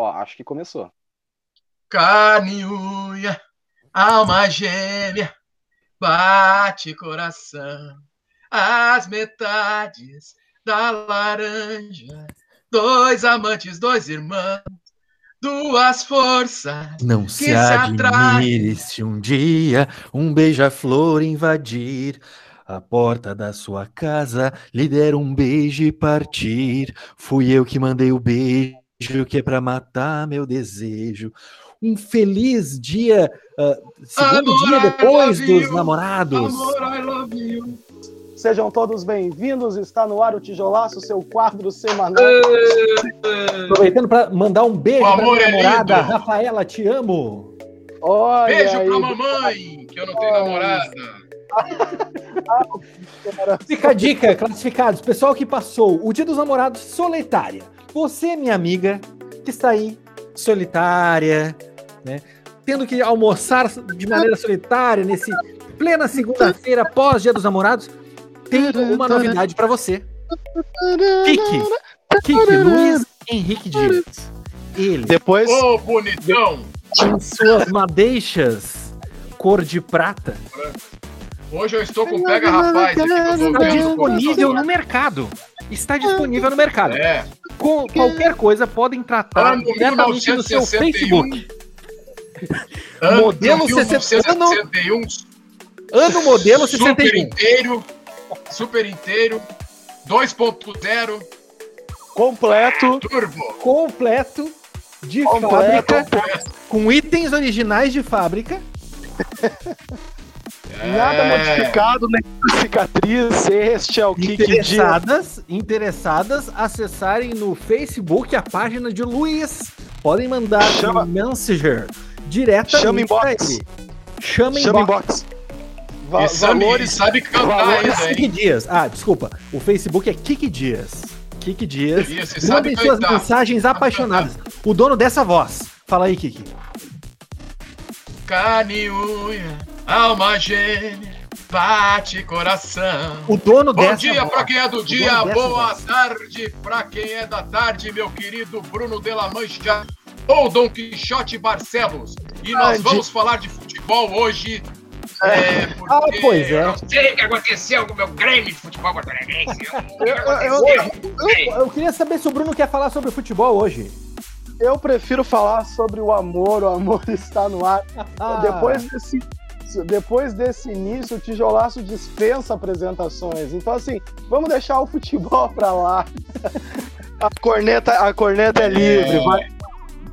Ó, acho que começou. Carne, unha, alma gêmea, bate coração, as metades da laranja, dois amantes, dois irmãos, duas forças. Não se, se admire se um dia um beija-flor invadir a porta da sua casa, lhe der um beijo e partir. Fui eu que mandei o beijo que é para matar meu desejo. Um feliz dia, uh, segundo amor, dia depois dos you. namorados. Amor, I love you. Sejam todos bem-vindos. Está no ar o Tijolaço, seu quadro semanal. Aproveitando para mandar um beijo para minha é namorada, é Rafaela, te amo. Olha beijo para mamãe, que eu não tenho namorada. Fica a dica, classificados. Pessoal que passou o Dia dos Namorados solitária. Você, minha amiga, que está aí solitária, né? Tendo que almoçar de maneira solitária nesse plena segunda-feira pós Dia dos Namorados, tenho uma novidade para você. Kiki, Kiki Luiz Henrique Dias. Ele. Depois. Ô, oh, bonitão! Com suas madeixas cor de prata. Hoje eu estou com pega rapaz aqui Está disponível no mercado. Está disponível no mercado. É. Com qualquer coisa podem tratar ano diretamente no seu Facebook. Ano modelo 61. Ano modelo 61. Super inteiro. Super inteiro. 2.0. Completo. Turbo. Completo. De completo, fábrica. Completo. Com itens originais de fábrica. Nada é. modificado, nem cicatriz. Este é o que interessadas, interessadas acessarem no Facebook a página de Luiz. Podem mandar Chama. um Messenger diretamente Chama inbox. Chama, Chama inbox. Va valores, sabe cantar valores, ainda, Kiki Dias. Ah, desculpa. O Facebook é Kiki Dias. Kiki Dias. Mandem suas cantar. mensagens apaixonadas. O dono dessa voz. Fala aí, Kiki. Carne unha alma gêmea, bate coração. O dono Bom dessa dia para quem é do dia, boa tarde para quem é da tarde, meu querido Bruno de la Mancha ou Dom Quixote Barcelos. E nós vamos falar de futebol hoje. É, é ah, pois é. Eu não sei o que aconteceu com o meu Grêmio de futebol catarinense. eu, eu, eu, eu queria saber se o Bruno quer falar sobre futebol hoje. Eu prefiro falar sobre o amor, o amor está no ar. Ah. Depois desse depois desse início, o tijolaço dispensa apresentações. Então, assim, vamos deixar o futebol para lá. A corneta, a corneta é livre. É. Vai.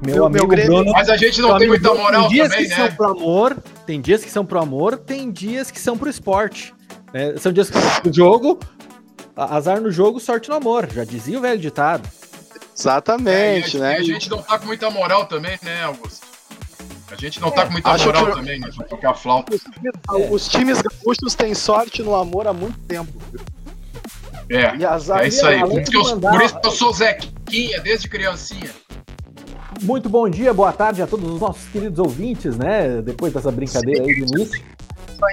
Meu, meu amigo meu Bruno, mas a gente não tem muita moral tem dias também, que né? são pro amor, tem dias que são pro amor, tem dias que são pro esporte. É, são dias que são pro jogo, azar no jogo, sorte no amor. Já dizia o velho ditado. Exatamente, é, né? E a gente não tá com muita moral também, né, Augusto? A gente não tá com muita moral que... também, né? De tocar flauta. Os, os times gaúchos têm sorte no amor há muito tempo. É, é isso aí. Por, eu, mandar... por isso que eu sou Zequinha desde criancinha. Muito bom dia, boa tarde a todos os nossos queridos ouvintes, né? Depois dessa brincadeira Sim. aí do início.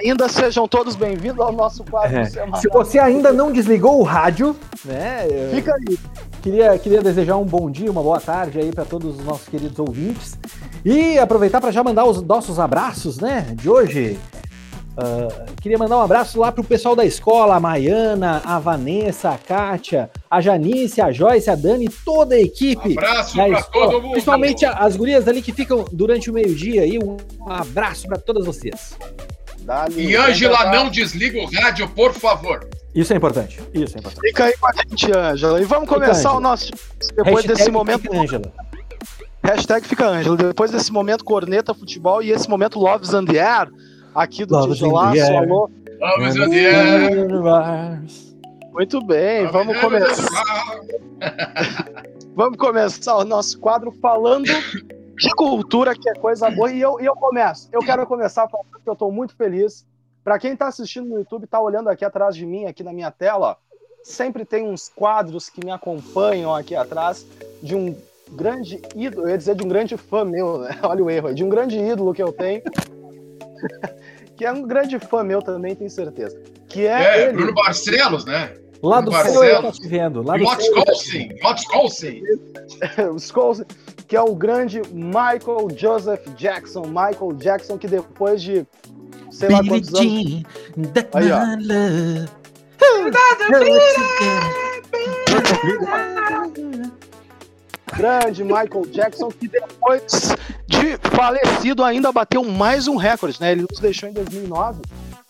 Ainda sejam todos bem-vindos ao nosso quadro é. Se você ainda não desligou o rádio, né? Fica aí. Queria, queria desejar um bom dia, uma boa tarde aí para todos os nossos queridos ouvintes. E aproveitar para já mandar os nossos abraços, né, de hoje. Uh, queria mandar um abraço lá pro pessoal da escola, a Maiana, a Vanessa, a Kátia, a Janice, a Joyce, a Dani, toda a equipe. Abraço pra escola, todo mundo. Principalmente as gurias ali que ficam durante o meio-dia e um abraço para todas vocês. Dali, e Ângela, não desliga o rádio, por favor. Isso é importante. Isso é importante. Fica aí com a gente, Ângela. E vamos começar o nosso. Depois Hashtag desse momento. Ângela. Hashtag fica Ângelo. Depois desse momento corneta futebol e esse momento Loves and the Air, aqui do Tijolaço, alô. Loves and the Air. Muito bem, vamos começar. vamos começar o nosso quadro falando de cultura, que é coisa boa. E eu, e eu começo. Eu quero começar falando que eu estou muito feliz. Para quem está assistindo no YouTube, está olhando aqui atrás de mim, aqui na minha tela, sempre tem uns quadros que me acompanham aqui atrás de um grande ídolo, eu ia dizer de um grande fã meu, né? Olha o erro aí, de um grande ídolo que eu tenho. que é um grande fã meu também, tenho certeza. Que é, é ele. Bruno Barcelos, né? Lá do céu eu tô te vendo. Lá do. Wisconsin, que é o grande Michael Joseph Jackson. Michael Jackson, que depois de sei lá quantos anos. Aí, ó. Grande Michael Jackson, que depois de falecido ainda bateu mais um recorde, né? Ele nos deixou em 2009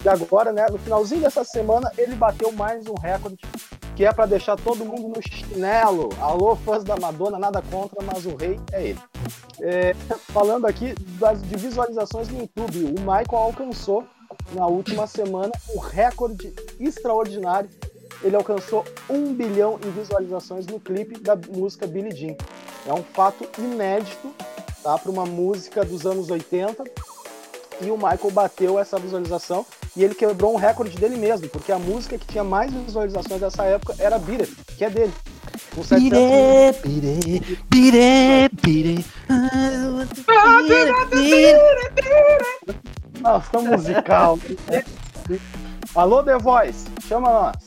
e agora, né, no finalzinho dessa semana, ele bateu mais um recorde, que é para deixar todo mundo no chinelo. Alô, fãs da Madonna, nada contra, mas o rei é ele. É, falando aqui das, de visualizações no YouTube, o Michael alcançou na última semana um recorde extraordinário ele alcançou um bilhão em visualizações no clipe da música Billie Jean. É um fato inédito tá, para uma música dos anos 80. E o Michael bateu essa visualização e ele quebrou um recorde dele mesmo, porque a música que tinha mais visualizações dessa época era Beat que é dele. Bire, bire, bire, bire. Nossa, musical. Alô, The Voice, chama nós.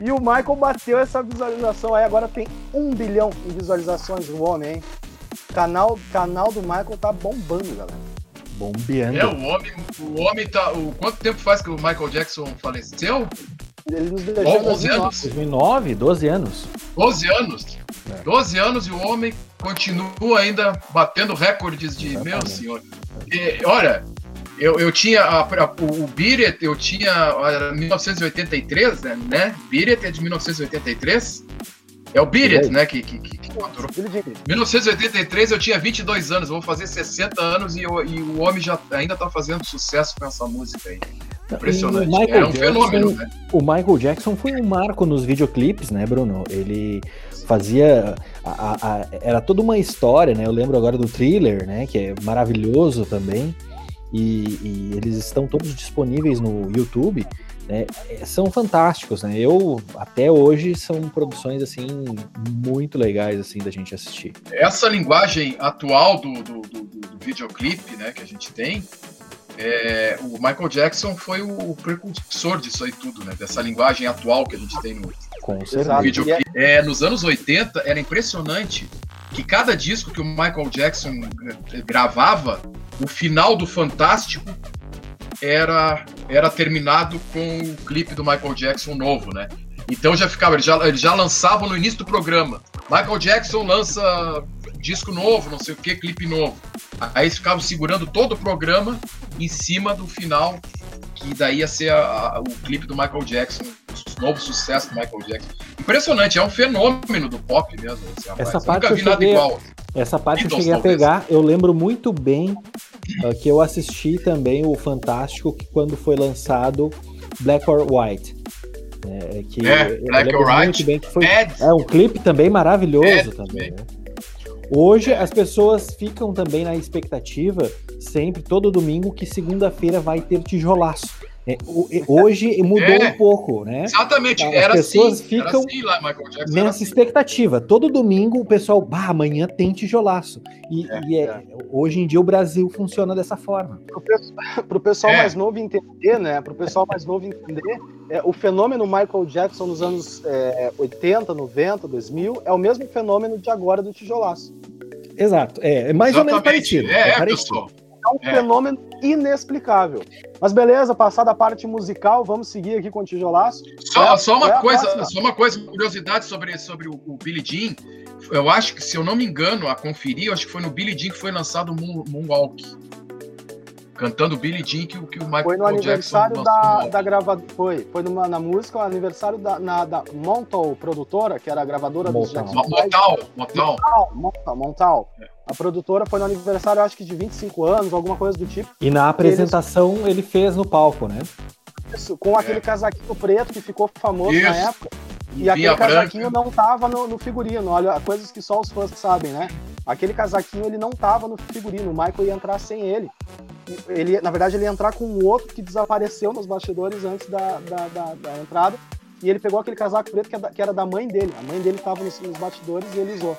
E o Michael bateu essa visualização aí, agora tem um bilhão em visualizações do homem, hein? Canal, canal do Michael tá bombando, galera. Bombeando. É, o homem, o homem tá. O, quanto tempo faz que o Michael Jackson faleceu? Ele nos deixou em 11 anos. 2009, 12 anos. 12 anos. É. 12 anos e o homem continua ainda batendo recordes de. Exatamente. Meu senhor. E, olha, eu, eu tinha a, a, o Biret, eu tinha era 1983, né? né? Biret é de 1983. É o Biret, né? Que, que, que, que 1983 eu tinha 22 anos, vou fazer 60 anos e, eu, e o homem já ainda tá fazendo sucesso com essa música aí. Impressionante. É um Jackson, fenômeno, né? O Michael Jackson foi um marco nos videoclipes, né, Bruno? Ele fazia. A, a, era toda uma história, né? Eu lembro agora do thriller, né? Que é maravilhoso também e, e eles estão todos disponíveis no YouTube. Né, são fantásticos, né? Eu até hoje são produções assim muito legais assim da gente assistir. Essa linguagem atual do, do, do, do videoclipe, né, que a gente tem, é, o Michael Jackson foi o precursor disso aí tudo, né? Dessa linguagem atual que a gente tem no, Com certeza. videoclipe. É, nos anos 80 era impressionante que cada disco que o Michael Jackson eh, gravava, o final do Fantástico era era terminado com o clipe do Michael Jackson novo, né? Então já ficava, eles já, eles já lançavam no início do programa. Michael Jackson lança disco novo, não sei o que, clipe novo. Aí eles ficavam segurando todo o programa em cima do final, que daí ia ser a, a, o clipe do Michael Jackson, o novo sucesso do Michael Jackson. Impressionante, é um fenômeno do pop mesmo. Essa parte eu cheguei, Essa parte eu cheguei a pegar, eu lembro muito bem uh, que eu assisti também o Fantástico que quando foi lançado Black or White. É, que é, Black or White. Bem que foi, é um clipe também maravilhoso também. Né? Hoje as pessoas ficam também na expectativa, sempre, todo domingo, que segunda-feira vai ter tijolaço. É, hoje mudou é, um pouco, né? Exatamente, As era pessoas assim, ficam assim lá, nessa assim. expectativa. Todo domingo o pessoal, bah, amanhã tem tijolaço. E, é, e é, é. hoje em dia o Brasil funciona dessa forma. Para o pessoal é. mais novo entender, né? Para o pessoal mais novo entender, o fenômeno Michael Jackson nos anos 80, 90, 2000 é o mesmo fenômeno de agora do tijolaço. Exato, é, mais Exatamente. ou menos parecido. É, parecido. pessoal é um é. fenômeno inexplicável. Mas beleza, passada a parte musical, vamos seguir aqui com o tijolaço. Só, é, só uma é coisa, só uma coisa, curiosidade sobre, sobre o, o Billy Jean. Eu acho que, se eu não me engano, a conferir, eu acho que foi no Billy Jean que foi lançado o Moon, Moonwalk. Cantando Billy Jean que, que o Michael Foi no aniversário da, da gravadora. Foi, foi numa, na música, o aniversário da, na, da Montal produtora, que era a gravadora dos Jackson. Montal, Montal. Montal, Montal. É. A produtora foi no aniversário, acho que de 25 anos, alguma coisa do tipo. E na apresentação eles... ele fez no palco, né? Isso, com aquele é. casaquinho preto que ficou famoso Isso. na época. E aquele casaquinho branca. não tava no, no, figurino. Olha, coisas que só os fãs sabem, né? Aquele casaquinho ele não tava no figurino. O Michael ia entrar sem ele. Ele na verdade, ele ia entrar com um outro que desapareceu nos bastidores antes da, da, da, da entrada. E ele pegou aquele casaco preto que, é que era da mãe dele. A mãe dele tava nos, nos bastidores e ele usou.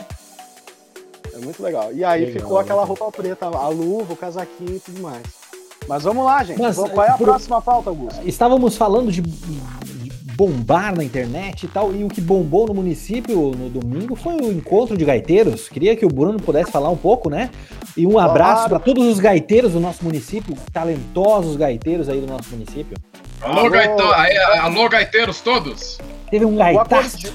É muito legal. E aí legal, ficou aquela roupa preta, a luva, o casaquinho e tudo mais. Mas vamos lá, gente. Mas, Qual é a por... próxima pauta, Augusto? Estávamos falando de bombar na internet e tal. E o que bombou no município no domingo foi o encontro de gaiteiros. Queria que o Bruno pudesse falar um pouco, né? E um abraço para todos os gaiteiros do nosso município, talentosos gaiteiros aí do nosso município. Alô, gaito... Alô gaiteiros todos! Teve um gaitaço.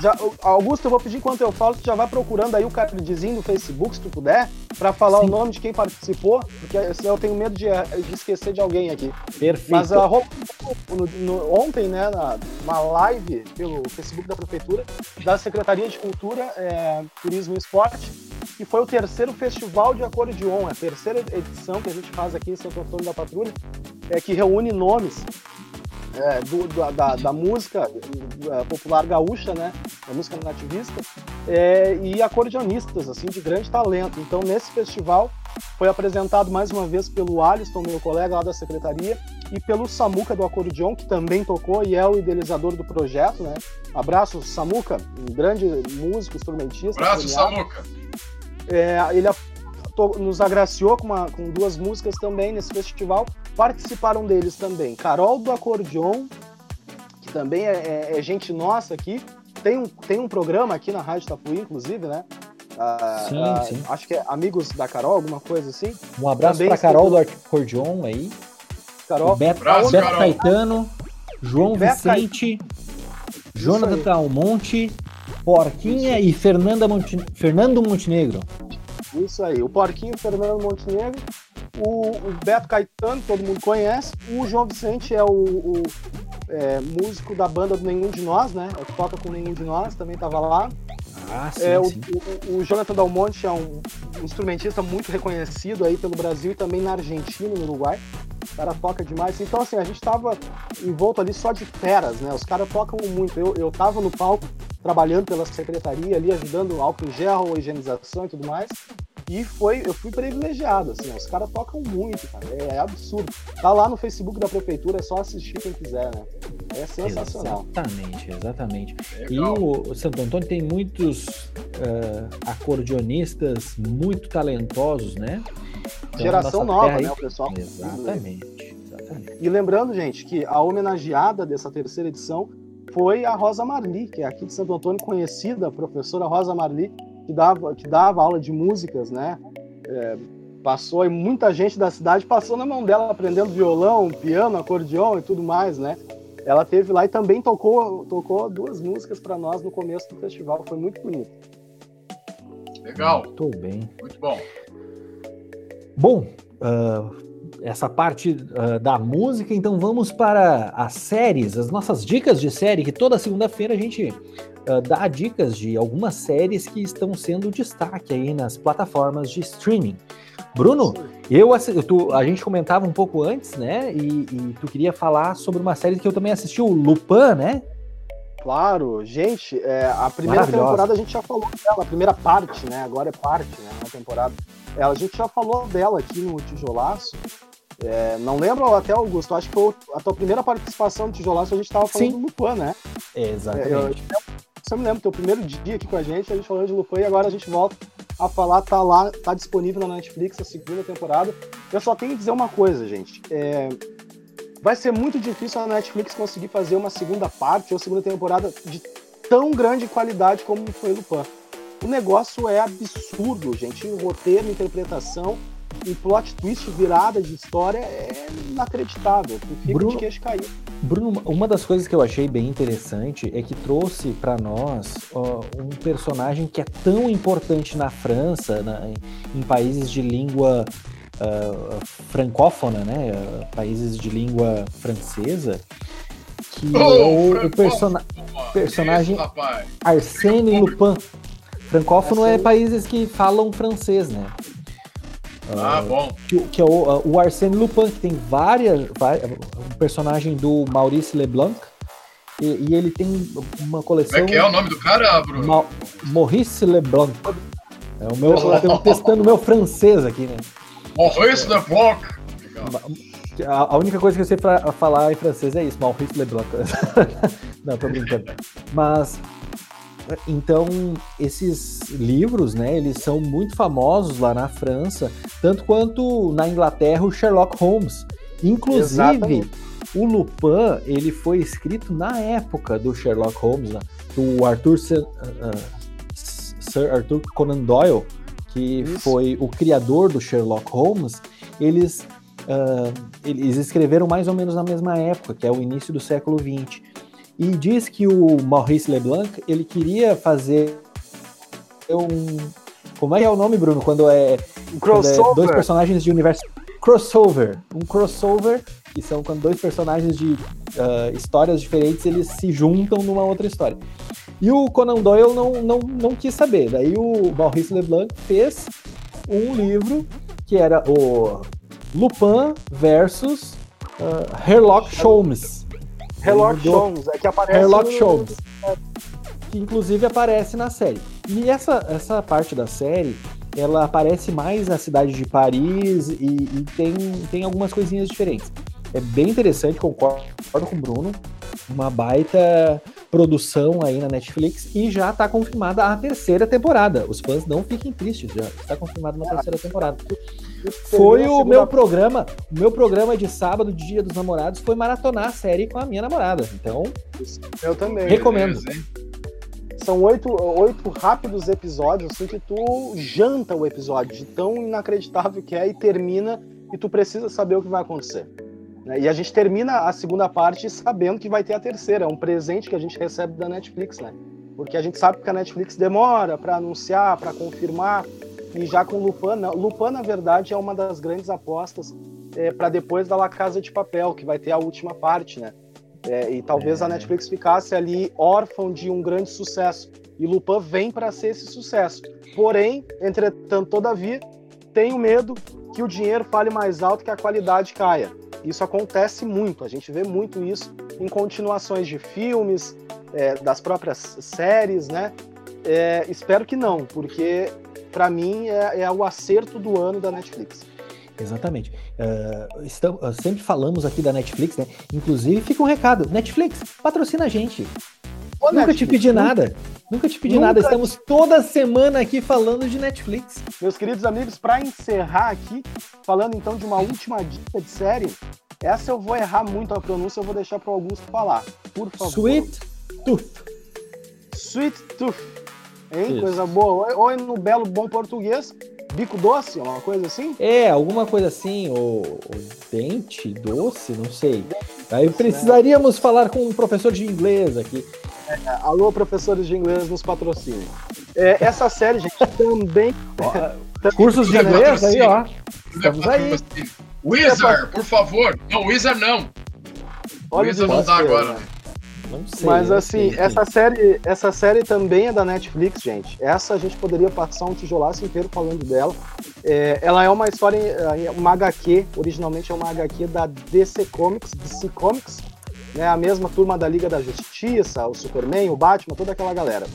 Já, Augusto, eu vou pedir enquanto eu falo, tu já vai procurando aí o cardzinho no Facebook, se tu puder, para falar Sim. o nome de quem participou, porque eu tenho medo de, de esquecer de alguém aqui. Perfeito. Mas a no, no, ontem, né, na, uma live pelo Facebook da Prefeitura, da Secretaria de Cultura, é, Turismo e Esporte, que foi o terceiro festival de acordeon, a terceira edição que a gente faz aqui em Santo Antônio da Patrulha, é, que reúne nomes é, do, da, da, música é, popular gaúcha, né? Da música nativista, é, e acordeonistas, assim, de grande talento. Então, nesse festival, foi apresentado mais uma vez pelo Alisson, meu colega lá da secretaria, e pelo Samuca do acordeon, que também tocou e é o idealizador do projeto, né? Abraço, Samuca, um grande músico, instrumentista. Abraço, Samuca! É, ele nos agraciou com, uma, com duas músicas também nesse festival. Participaram deles também Carol do Acordeon, que também é, é, é gente nossa aqui. Tem um, tem um programa aqui na Rádio Tapuí, inclusive, né? Ah, sim, ah, sim. Acho que é Amigos da Carol, alguma coisa assim. Um abraço para Carol do Acordeon aí. Carol. O Beto, abraço, Beto Carol. Caetano, João Beto Vicente, Jonathan Almonte, Porquinha e Fernanda Monte... Fernando Montenegro. Isso aí. O Porquinho, Fernando Montenegro, o, o, Beto Caetano, todo mundo conhece. O João Vicente é o, o é, músico da banda do Nenhum de Nós, né? É, toca com Nenhum de Nós, também estava lá. Ah, sim, é, sim. O, o, o, Jonathan Dalmonte é um, um, instrumentista muito reconhecido aí pelo Brasil e também na Argentina e no Uruguai. O cara toca demais. Então, assim, a gente tava envolto ali só de feras, né? Os caras tocam muito. Eu, eu tava no palco trabalhando pela secretaria ali, ajudando álcool em gel, higienização e tudo mais. E foi, eu fui privilegiado, assim, os caras tocam muito, cara, é, é, absurdo. Tá lá no Facebook da prefeitura, é só assistir quem quiser, né? É sensacional. Exatamente, exatamente. Legal. E o, o, Santo Antônio tem muitos uh, acordeonistas muito talentosos, né? Então, Geração nova, aí... né, o pessoal? Exatamente, exatamente. E lembrando, gente, que a homenageada dessa terceira edição foi a Rosa Marli, que é aqui de Santo Antônio, conhecida, a professora Rosa Marli, que dava, que dava aula de músicas, né? É, passou e muita gente da cidade passou na mão dela aprendendo violão, piano, acordeão e tudo mais, né? Ela teve lá e também tocou, tocou duas músicas para nós no começo do festival, foi muito bonito. Legal. Muito bem. Muito bom. Bom, uh, essa parte uh, da música, então vamos para as séries, as nossas dicas de série, que toda segunda-feira a gente uh, dá dicas de algumas séries que estão sendo destaque aí nas plataformas de streaming. Bruno, eu, tu, a gente comentava um pouco antes, né? E, e, tu queria falar sobre uma série que eu também assisti, o Lupin, né? Claro, gente, é, a primeira temporada a gente já falou dela, a primeira parte, né? Agora é parte, né? Na temporada. É, a gente já falou dela aqui no Tijolaço. É, não lembro até, Augusto, acho que foi a tua primeira participação no Tijolaço, a gente estava falando Sim. do Lupin, né? Exatamente. É, eu, você me lembra, teu primeiro dia aqui com a gente, a gente falou de Lupin e agora a gente volta a falar, tá lá, tá disponível na Netflix a segunda temporada. Eu só tenho que dizer uma coisa, gente. É, vai ser muito difícil a Netflix conseguir fazer uma segunda parte ou segunda temporada de tão grande qualidade como foi Lupin. O negócio é absurdo, gente. O roteiro, interpretação, um plot twist, virada de história é inacreditável. Tu fica Bruno, de queixo caído. Bruno, uma das coisas que eu achei bem interessante é que trouxe para nós ó, um personagem que é tão importante na França, na, em, em países de língua uh, francófona, né? Uh, países de língua francesa, que Oh, é o, o persona- personagem Isso. Arsène Lupin. Francófono é Arsène- países que falam francês, né? Ah, bom. que, que é o, o Arsène Lupin, que tem várias, um personagem do Maurice Leblanc, e, e ele tem uma coleção. Como é que é o nome do cara, Bruno? Ma- Maurice Leblanc. É o meu, eu testando o meu francês aqui, né? Maurice Leblanc. Legal. A, a única coisa que eu sei falar em francês é isso, Maurice Leblanc. Não, tô brincando. Mas então esses livros, né, eles são muito famosos lá na França, tanto quanto na Inglaterra o Sherlock Holmes. Inclusive, Exatamente. o Lupin ele foi escrito na época do Sherlock Holmes, né? do Arthur Sir, uh, Sir Arthur Conan Doyle, que Isso. foi o criador do Sherlock Holmes. Eles uh, eles escreveram mais ou menos na mesma época, que é o início do século XX. E diz que o Maurice Leblanc ele queria fazer um como é que é o nome, Bruno? Quando é, quando é dois personagens de universo crossover. Um crossover, que são quando dois personagens de uh, histórias diferentes eles se juntam numa outra história. E o Conan Doyle não, não, não quis saber. Daí o Maurice Leblanc fez um livro que era o Lupin versus uh, Sherlock Holmes. Sherlock Holmes, é que aparece Sherlock no... Holmes. Que inclusive aparece na série. E essa, essa parte da série ela aparece mais na cidade de Paris e, e, tem, tem algumas coisinhas diferentes. É bem interessante, concordo com o Bruno. Uma baita produção aí na Netflix e já está confirmada a terceira temporada. Os fãs não fiquem tristes, já está confirmada uma terceira temporada. Foi o meu programa, o meu programa de sábado, Dia dos Namorados, foi maratonar a série com a minha namorada. Então, eu também. Recomendo são oito, oito rápidos episódios, assim, que tu janta o episódio, de tão inacreditável que é, e termina, e tu precisa saber o que vai acontecer. Né? E a gente termina a segunda parte sabendo que vai ter a terceira. É um presente que a gente recebe da Netflix, né? Porque a gente sabe que a Netflix demora para anunciar, para confirmar. E já com Lupin, não. Lupin, na verdade, é uma das grandes apostas é, para depois da La Casa de Papel, que vai ter a última parte, né? É, e talvez é. a Netflix ficasse ali órfão de um grande sucesso. E Lupin vem para ser esse sucesso. Porém, entretanto, todavia, tenho medo que o dinheiro fale mais alto que a qualidade caia. Isso acontece muito, a gente vê muito isso em continuações de filmes, é, das próprias séries, né? É, espero que não, porque para mim é, é o acerto do ano da Netflix. Exatamente. Uh, estamos, uh, sempre falamos aqui da Netflix, né? Inclusive, fica um recado: Netflix, patrocina a gente. Ô, Nunca Netflix, te pedi nada. Nunca te pedi Nunca... nada. Estamos toda semana aqui falando de Netflix. Meus queridos amigos, para encerrar aqui, falando então de uma última dica de série, essa eu vou errar muito a pronúncia, eu vou deixar para alguns falar. Por favor. Sweet Tooth. Sweet Tooth. Hein? Isso. Coisa boa. Ou no belo bom português, bico doce, uma coisa assim? É, alguma coisa assim, ou, dente doce, não sei. Aí precisaríamos né? falar com um professor de inglês aqui. É, alô, professores de inglês, nos patrocinem. É, essa série, gente, também. Cursos de inglês aí, ó. Estamos aí. Wizard, por favor. Não, Wizard não. Olha Wizard não dá agora. Né? Não sei. Mas assim, sei, essa série, essa série também é da Netflix, gente. Essa a gente poderia passar um tijolaço inteiro falando dela. É, ela é uma história, é, uma HQ, originalmente é uma HQ da DC Comics, DC Comics, né? A mesma turma da Liga da Justiça, o Superman, o Batman, toda aquela galera.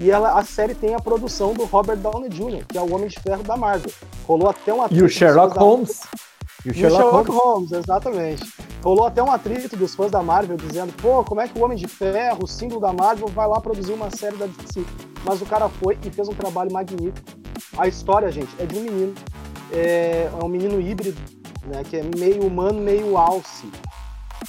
E ela, a série tem a produção do Robert Downey Jr., que é o Homem de Ferro da Marvel. Rolou até uma E o Sherlock Holmes. Da... E o Sherlock, Sherlock Holmes. Holmes. exatamente. Rolou até um atrito dos fãs da Marvel dizendo: pô, como é que o Homem de Ferro, o símbolo da Marvel, vai lá produzir uma série da DC? Mas o cara foi e fez um trabalho magnífico. A história, gente, é de um menino. É, é um menino híbrido, né, que é meio humano, meio alce.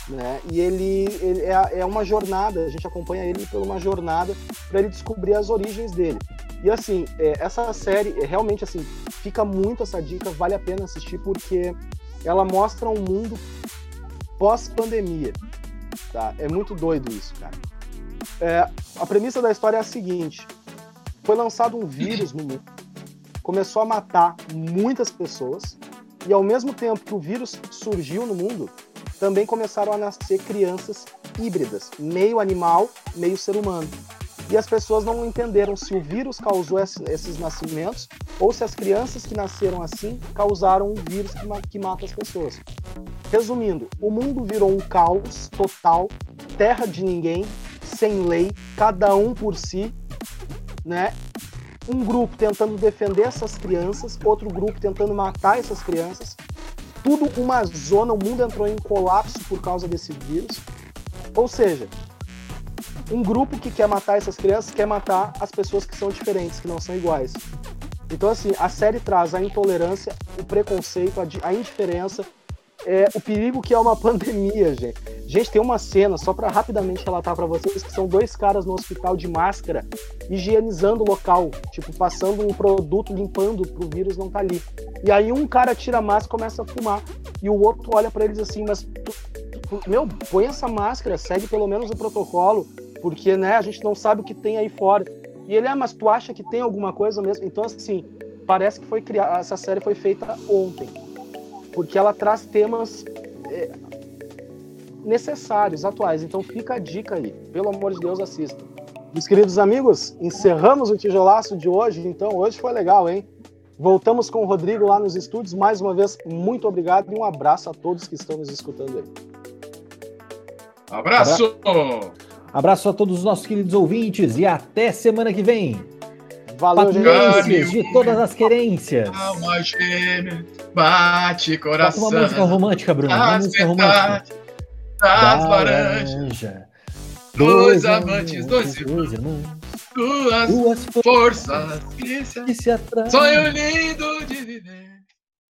Né? E ele, ele é, é, uma jornada, a gente acompanha ele por uma jornada para ele descobrir as origens dele. E assim, é, essa série é, realmente assim fica muito essa dica, vale a pena assistir porque ela mostra um mundo pós-pandemia. Tá? É muito doido isso, cara. É, a premissa da história é a seguinte: foi lançado um vírus no mundo, começou a matar muitas pessoas, e ao mesmo tempo que o vírus surgiu no mundo, também começaram a nascer crianças híbridas, meio animal, meio ser humano e as pessoas não entenderam se o vírus causou esses nascimentos ou se as crianças que nasceram assim causaram um vírus que mata as pessoas. Resumindo, o mundo virou um caos total, terra de ninguém, sem lei, cada um por si, né? Um grupo tentando defender essas crianças, outro grupo tentando matar essas crianças. Tudo uma zona, o mundo entrou em colapso por causa desse vírus. Ou seja, um grupo que quer matar essas crianças quer matar as pessoas que são diferentes, que não são iguais. Então, assim, a série traz a intolerância, o preconceito, a, indiferença, é, o perigo que é uma pandemia, gente. Gente, tem uma cena, só para rapidamente relatar para vocês, que são dois caras no hospital de máscara, higienizando o local, tipo, passando um produto, limpando pro vírus não tá ali. E aí um cara tira a máscara começa a fumar. E o outro olha para eles assim, mas meu, põe essa máscara, segue pelo menos o protocolo, porque né, a gente não sabe o que tem aí fora. E ele, ah, mas tu acha que tem alguma coisa mesmo? Então, assim, parece que foi criada. Essa série foi feita ontem. Porque ela traz temas. É, necessários, atuais. Então fica a dica aí. Pelo amor de Deus, assista. Meus queridos amigos, encerramos o tijolaço de hoje. Então, hoje foi legal, hein? Voltamos com o Rodrigo lá nos estúdios. Mais uma vez, muito obrigado e um abraço a todos que estão nos escutando aí. Abraço! Abraço a todos os nossos queridos ouvintes e até semana que vem. Valeu, gente. de todas as querências. Alma gêmea, bate coração. Bota uma música romântica, Bruno. Uma música romântica das laranjas. Dois amantes, dois irmãos. Duas, duas forças que se, que se atraem. Sonho lindo